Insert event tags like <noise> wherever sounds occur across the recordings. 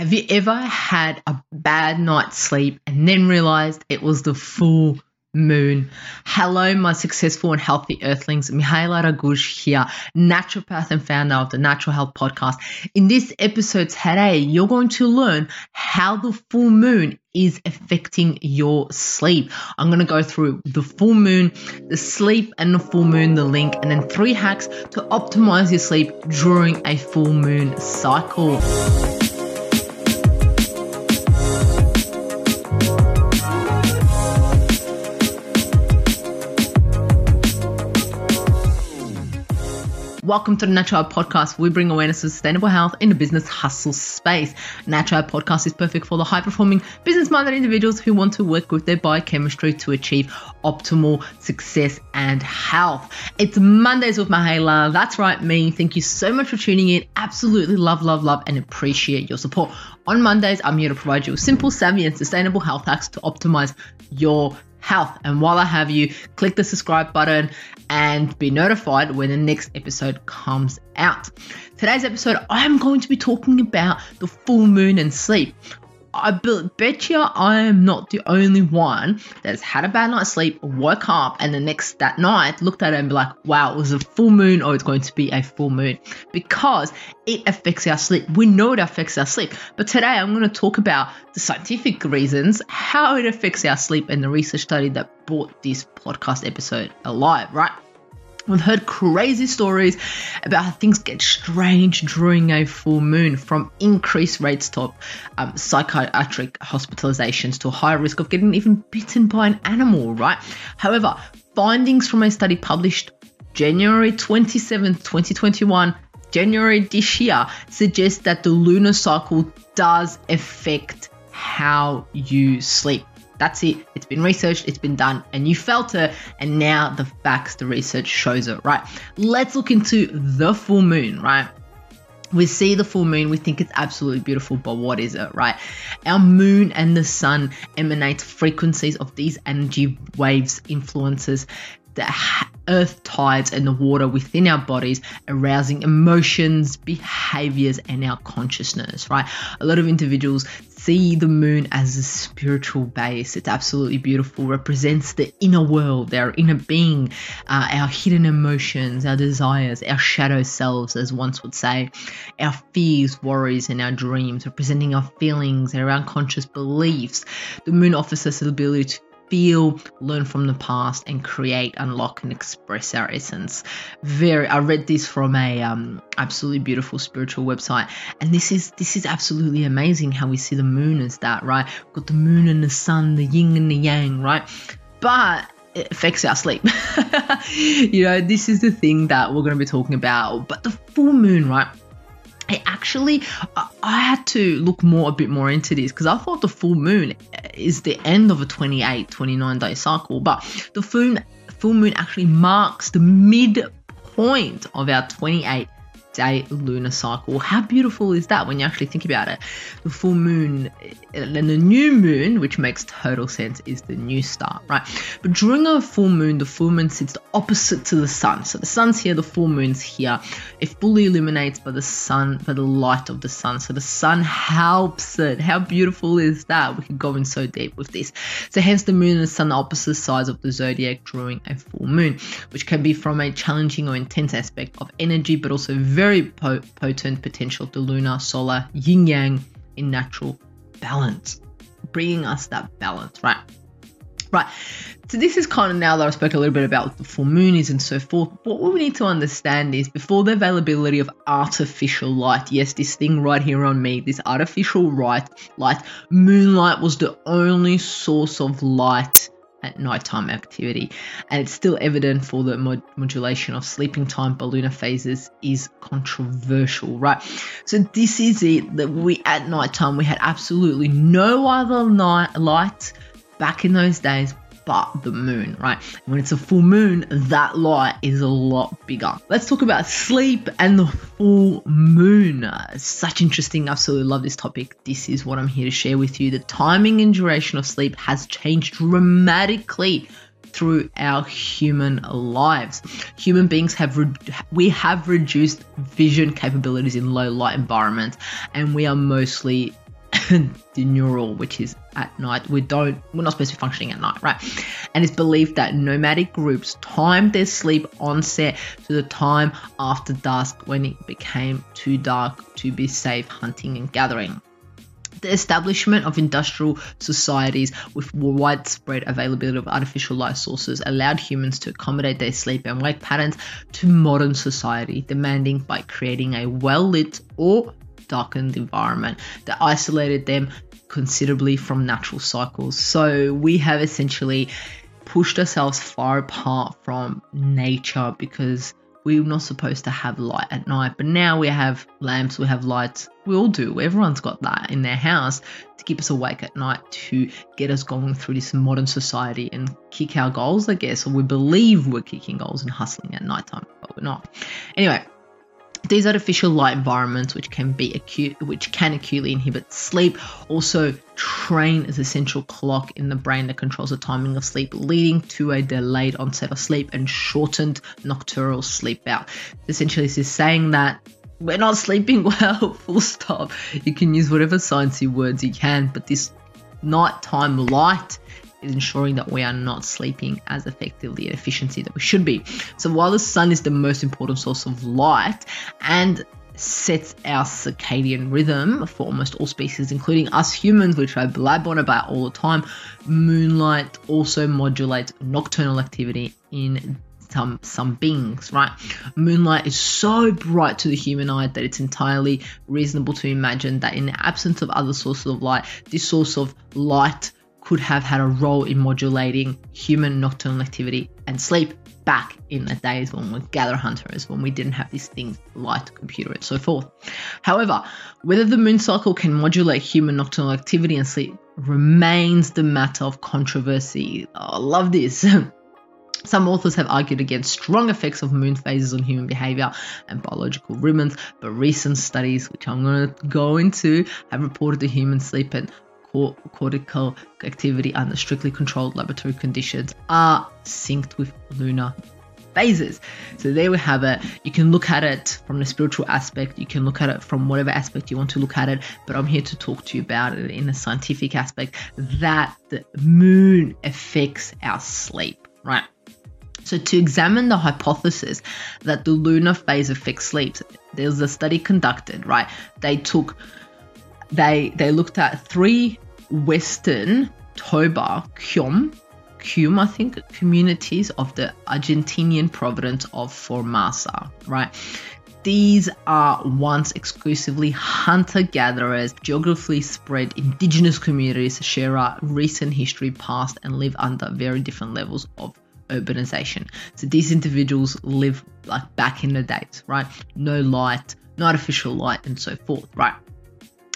Have you ever had a bad night's sleep and then realized it was the full moon? Hello, my successful and healthy earthlings. Mihaela Raguz here, naturopath and founder of the Natural Health Podcast. In this episode today, you're going to learn how the full moon is affecting your sleep. I'm going to go through the full moon, the sleep and the full moon, the link, and then three hacks to optimize your sleep during a full moon cycle. Welcome to the Natural Podcast. We bring awareness of sustainable health in the business hustle space. Natural Podcast is perfect for the high performing business minded individuals who want to work with their biochemistry to achieve optimal success and health. It's Mondays with Mihaela. That's right, me. Thank you so much for tuning in. Absolutely love, love, love, and appreciate your support. On Mondays, I'm here to provide you with simple, savvy, and sustainable health hacks to optimize your health. And while I have you, click the subscribe button and be notified when the next episode comes out. Today's episode, I'm going to be talking about the full moon and sleep. I bet you I am not the only one that's had a bad night's sleep, woke up, and the next that night looked at it and be like, wow, it was a full moon or it's going to be a full moon because it affects our sleep. We know it affects our sleep. But today I'm going to talk about the scientific reasons, how it affects our sleep, and the research study that brought this podcast episode alive, right? We've heard crazy stories about how things get strange during a full moon, from increased rates to um, psychiatric hospitalizations to a higher risk of getting even bitten by an animal, right? However, findings from a study published January 27, 2021, January this year, suggest that the lunar cycle does affect how you sleep. That's it. It's been researched, it's been done, and you felt it, and now the facts, the research shows it, right? Let's look into the full moon, right? We see the full moon, we think it's absolutely beautiful, but what is it, right? Our moon and the sun emanate frequencies of these energy waves, influences the earth tides and the water within our bodies, arousing emotions, behaviors, and our consciousness, right? A lot of individuals see the moon as a spiritual base. It's absolutely beautiful, represents the inner world, our inner being, uh, our hidden emotions, our desires, our shadow selves, as once would say, our fears, worries, and our dreams, representing our feelings and our unconscious beliefs. The moon offers us the ability to feel, learn from the past, and create, unlock, and express our essence. Very, I read this from a um, absolutely beautiful spiritual website, and this is this is absolutely amazing how we see the moon as that, right? We've got the moon and the sun, the yin and the yang, right? But it affects our sleep. <laughs> you know, this is the thing that we're going to be talking about. But the full moon, right? Actually I had to look more a bit more into this because I thought the full moon is the end of a 28 29 day cycle but the full full moon actually marks the midpoint of our 28 day lunar cycle. How beautiful is that when you actually think about it? The full moon uh, and the new moon, which makes total sense, is the new start, right? But during a full moon, the full moon sits opposite to the sun. So the sun's here, the full moon's here. It fully illuminates by the sun, by the light of the sun. So the sun helps it. How beautiful is that? We could go in so deep with this. So hence the moon and the sun opposite sides of the zodiac during a full moon, which can be from a challenging or intense aspect of energy, but also very potent potential to lunar, solar, yin yang in natural balance, bringing us that balance, right? Right. So this is kind of now that I spoke a little bit about the full moon is and so forth. What we need to understand is before the availability of artificial light, yes, this thing right here on me, this artificial light, light, moonlight was the only source of light at nighttime activity, and it's still evident for the mod- modulation of sleeping time by lunar phases is controversial, right? So this is it that we at nighttime we had absolutely no other night light back in those days but the moon, right? When it's a full moon, that light is a lot bigger. Let's talk about sleep and the full moon. Such interesting. Absolutely love this topic. This is what I'm here to share with you. The timing and duration of sleep has changed dramatically through our human lives. Human beings have re- we have reduced vision capabilities in low light environments and we are mostly diurnal, which is at night. We don't, we're not supposed to be functioning at night, right? And it's believed that nomadic groups timed their sleep onset to the time after dusk when it became too dark to be safe hunting and gathering. The establishment of industrial societies with widespread availability of artificial light sources allowed humans to accommodate their sleep and wake patterns to modern society, demanding by creating a well lit or darkened environment that isolated them considerably from natural cycles. So we have essentially pushed ourselves far apart from nature because we're not supposed to have light at night. But now we have lamps, we have lights. We all do. Everyone's got that in their house to keep us awake at night, to get us going through this modern society and kick our goals, I guess. Or we believe we're kicking goals and hustling at nighttime, but we're not. Anyway, these artificial light environments, which can be acute, which can acutely inhibit sleep, also train as a central clock in the brain that controls the timing of sleep, leading to a delayed onset of sleep and shortened nocturnal sleep out. Essentially, this is saying that we're not sleeping <laughs> well, full stop. You can use whatever sciencey words you can, but this nighttime light is ensuring that we are not sleeping as effectively and efficiently that we should be. So while the sun is the most important source of light and sets our circadian rhythm for almost all species, including us humans, which I blab on about all the time, moonlight also modulates nocturnal activity in some some beings, right? Moonlight is so bright to the human eye that it's entirely reasonable to imagine that in the absence of other sources of light, this source of light could have had a role in modulating human nocturnal activity and sleep back in the days when we were gather hunters, when we didn't have these things, light, computer, and so forth. However, whether the moon cycle can modulate human nocturnal activity and sleep remains the matter of controversy. Oh, I love this. <laughs> Some authors have argued against strong effects of moon phases on human behavior and biological rhythms, but recent studies, which I'm going to go into, have reported the human sleep and cortical activity under strictly controlled laboratory conditions are synced with lunar phases. So there we have it. You can look at it from the spiritual aspect, you can look at it from whatever aspect you want to look at it, but I'm here to talk to you about it in a scientific aspect that the moon affects our sleep, right? So, to examine the hypothesis that the lunar phase affects sleep, there's a study conducted, right? They took they they looked at three Western Toba Kyom, Kyum, I think, communities of the Argentinian province of Formosa, right? These are once exclusively hunter gatherers, geographically spread indigenous communities share a recent history past and live under very different levels of urbanization. So these individuals live like back in the days, right? No light, no artificial light, and so forth, right?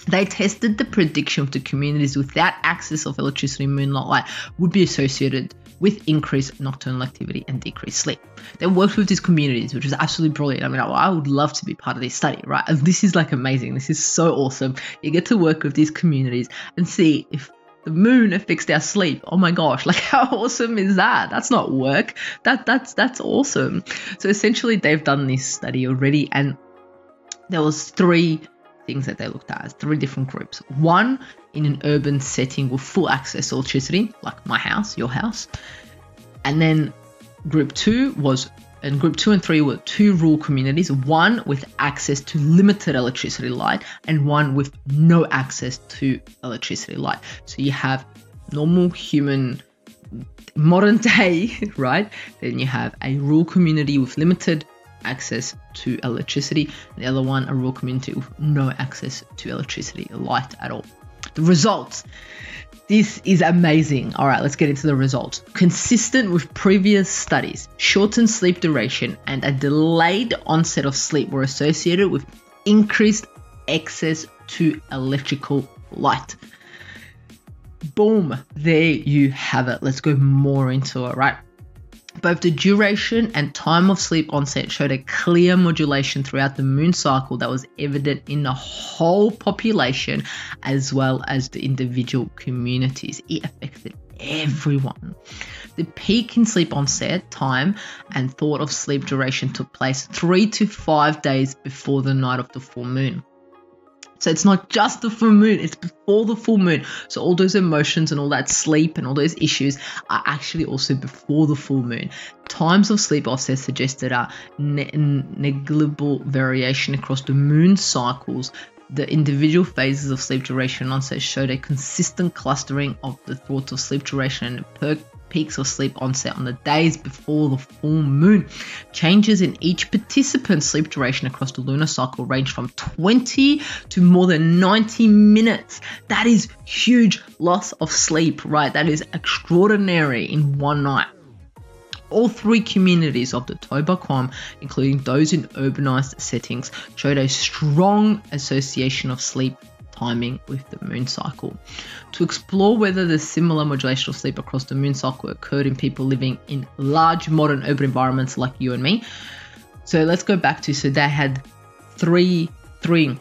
They tested the prediction of the communities without access of electricity moonlight light would be associated with increased nocturnal activity and decreased sleep. They worked with these communities, which is absolutely brilliant. I mean, I would love to be part of this study, right? This is like amazing. This is so awesome. You get to work with these communities and see if the moon affects their sleep. Oh my gosh, like <laughs> how awesome is that? That's not work. That that's that's awesome. So essentially they've done this study already and there was three things that they looked at as three different groups. One in an urban setting with full access to electricity, like my house, your house. And then group two was, and group two and three were two rural communities, one with access to limited electricity light and one with no access to electricity light. So you have normal human modern <laughs> day, right? Then you have a rural community with limited access to electricity, the other one, a rural community with no access to electricity, light at all. The results. This is amazing. All right, let's get into the results. Consistent with previous studies, shortened sleep duration and a delayed onset of sleep were associated with increased access to electrical light. Boom, there you have it. Let's go more into it, right? Both the duration and time of sleep onset showed a clear modulation throughout the moon cycle that was evident in the whole population as well as the individual communities. It affected everyone. The peak in sleep onset time and thought of sleep duration took place three to five days before the night of the full moon. So it's not just the full moon, it's before the full moon. So all those emotions and all that sleep and all those issues are actually also before the full moon. Times of sleep also suggested a ne- negligible variation across the moon cycles. The individual phases of sleep duration onset showed a consistent clustering of the thoughts of sleep duration per- peaks of sleep onset on the days before the full moon. Changes in each participant's sleep duration across the lunar cycle range from 20 to more than 90 minutes. That is huge loss of sleep, right? That is extraordinary in one night. All three communities of the Toba Qom, including those in urbanized settings, showed a strong association of sleep timing with the moon cycle. To explore whether the similar modulation of sleep across the moon cycle occurred in people living in large modern urban environments like you and me. So let's go back to so they had three three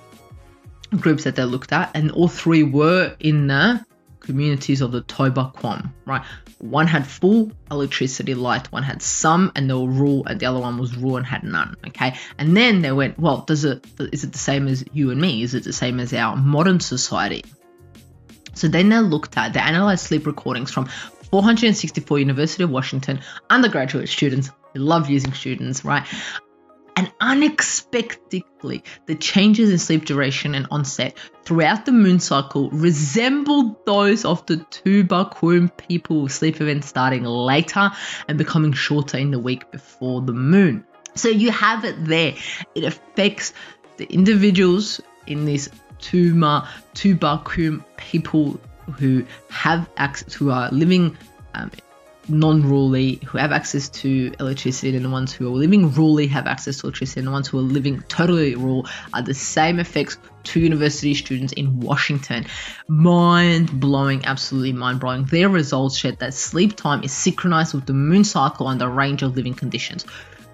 groups that they looked at, and all three were in the communities of the Toba Qom, right? One had full electricity light, one had some, and they were rural, and the other one was rural and had none. Okay, and then they went, well, does it is it the same as you and me? Is it the same as our modern society? So then they looked at, they analyzed sleep recordings from 464 University of Washington undergraduate students. We love using students, right? And unexpectedly, the changes in sleep duration and onset throughout the moon cycle resembled those of the Toba Qom people, sleep events starting later and becoming shorter in the week before the moon. So you have it there. It affects the individuals in this Tuma, Toba Qom people who have access, who are living um, non-rurally who have access to electricity and the ones who are living rurally have access to electricity and the ones who are living totally rural are the same effects to university students in Washington. Mind blowing, absolutely mind blowing. Their results showed that sleep time is synchronized with the moon cycle and the range of living conditions.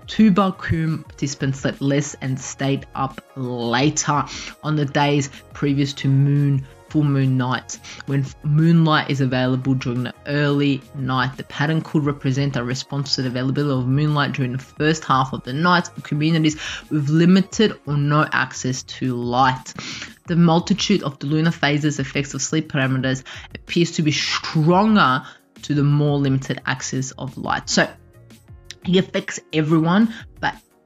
Toba Qom participants slept less and stayed up later on the days previous to moon full moon nights. When moonlight is available during the early night, the pattern could represent a response to the availability of moonlight during the first half of the night for communities with limited or no access to light. The multitude of the lunar phases effects of sleep parameters appears to be stronger to the more limited access of light. So it affects everyone,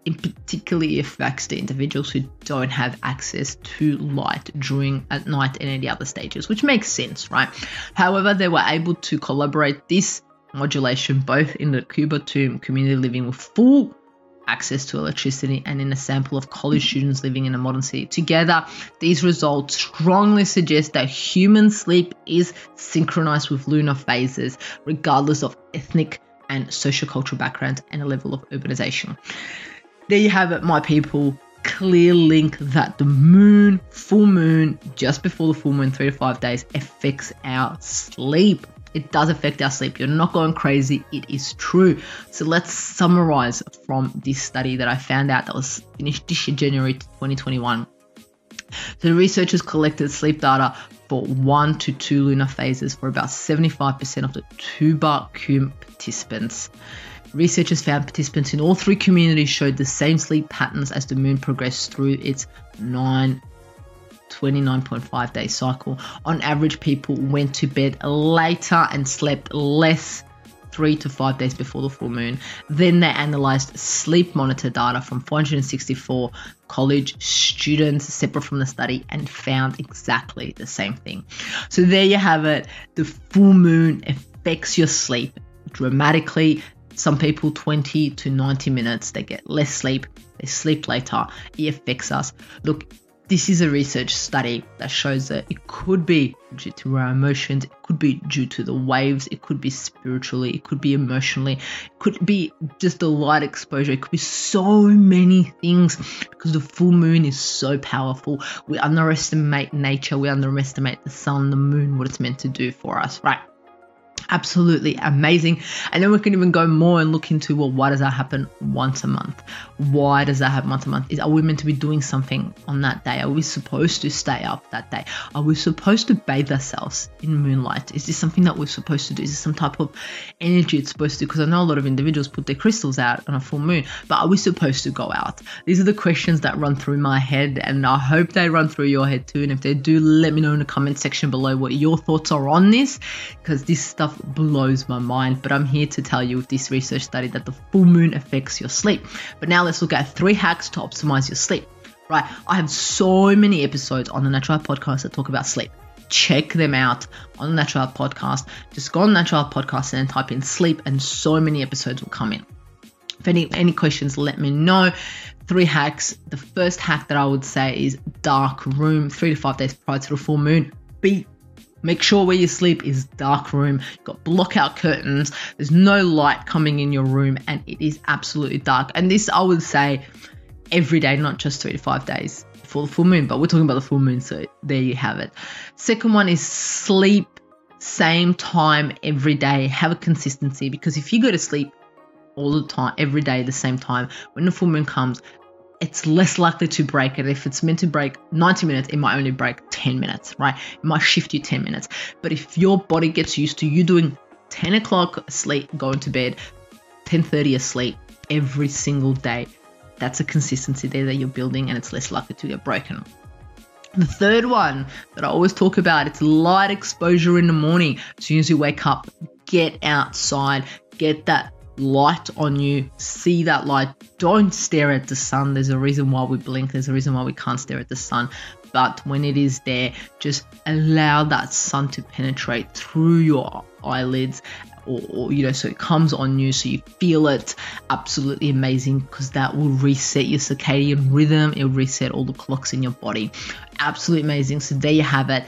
it particularly affects the individuals who don't have access to light during at night and any other stages, which makes sense, right? However, they were able to collaborate this modulation both in the Cuba tomb community living with full access to electricity and in a sample of college students living in a modern city. Together, these results strongly suggest that human sleep is synchronized with lunar phases, regardless of ethnic and sociocultural background and a level of urbanization. There you have it, my people. Clear link that the moon, full moon, just before the full moon, three to five days, affects our sleep. It does affect our sleep. You're not going crazy. It is true. So let's summarize from this study that I found out that was finished this year, January 2021. So the researchers collected sleep data for one to two lunar phases for about 75% of the Toba Qom participants. Researchers found participants in all three communities showed the same sleep patterns as the moon progressed through its 9 29.5 day cycle. On average, people went to bed later and slept less three to five days before the full moon. Then they analyzed sleep monitor data from 464 college students separate from the study and found exactly the same thing. So there you have it. The full moon affects your sleep dramatically some people 20 to 90 minutes, they get less sleep, they sleep later, it affects us. Look, this is a research study that shows that it could be due to our emotions, it could be due to the waves, it could be spiritually, it could be emotionally, it could be just the light exposure, it could be so many things because the full moon is so powerful. We underestimate nature, we underestimate the sun, the moon, what it's meant to do for us, right? Absolutely amazing. And then we can even go more and look into well, why does that happen once a month? Why does that happen once a month? Is are we meant to be doing something on that day? Are we supposed to stay up that day? Are we supposed to bathe ourselves in moonlight? Is this something that we're supposed to do? Is this some type of energy it's supposed to? Because I know a lot of individuals put their crystals out on a full moon, but are we supposed to go out? These are the questions that run through my head, and I hope they run through your head too. And if they do, let me know in the comment section below what your thoughts are on this, because this stuff blows my mind. But I'm here to tell you with this research study that the full moon affects your sleep. But now let's look at three hacks to optimize your sleep. Right, I have so many episodes on the Natural Podcast that talk about sleep. Check them out on the Natural Podcast. Just go on Natural Podcast and type in sleep, and so many episodes will come in. If any any questions, let me know. Three hacks. The first hack that I would say is dark room, three to five days prior to the full moon. Be Make sure where you sleep is dark room. You've got blockout curtains. There's no light coming in your room, and it is absolutely dark. And this, I would say, every day, not just three to five days for the full moon. But we're talking about the full moon, so there you have it. Second one is sleep same time every day. Have a consistency because if you go to sleep all the time, every day, the same time, when the full moon comes, it's less likely to break it. If it's meant to break 90 minutes, it might only break 10 minutes, right? It might shift you 10 minutes. But if your body gets used to you doing 10 o'clock sleep, going to bed, 10:30 asleep every single day, that's a consistency there that you're building, and it's less likely to get broken. The third one that I always talk about, it's light exposure in the morning. As soon as you wake up, get outside, get that light on you, see that light. Don't stare at the sun. There's a reason why we blink, there's a reason why we can't stare at the sun. But when it is there, just allow that sun to penetrate through your eyelids or, or, you know so it comes on you so you feel it. Absolutely amazing because that will reset your circadian rhythm. It'll reset all the clocks in your body. Absolutely amazing. So there you have it.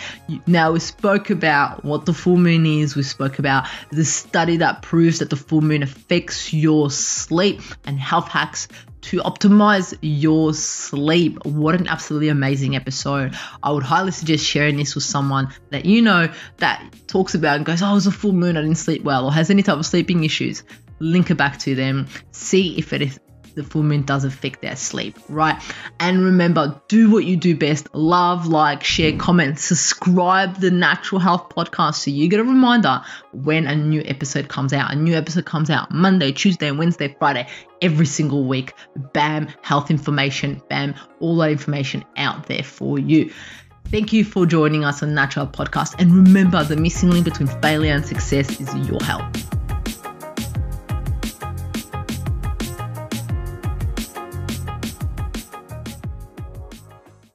Now we spoke about what the full moon is. We spoke about the study that proves that the full moon affects your sleep and health hacks to optimize your sleep. What an absolutely amazing episode. I would highly suggest sharing this with someone that you know that talks about and goes, Oh, it was a full moon, I didn't sleep well, or has any type of sleeping issues. Link it back to them, see if it is the full moon does affect their sleep, right? And remember, do what you do best love, like, share, comment, subscribe the Natural Health Podcast so you get a reminder when a new episode comes out. A new episode comes out Monday, Tuesday, Wednesday, Friday, every single week. Bam, health information, bam, all that information out there for you. Thank you for joining us on Natural Podcast. And remember, the missing link between failure and success is your health.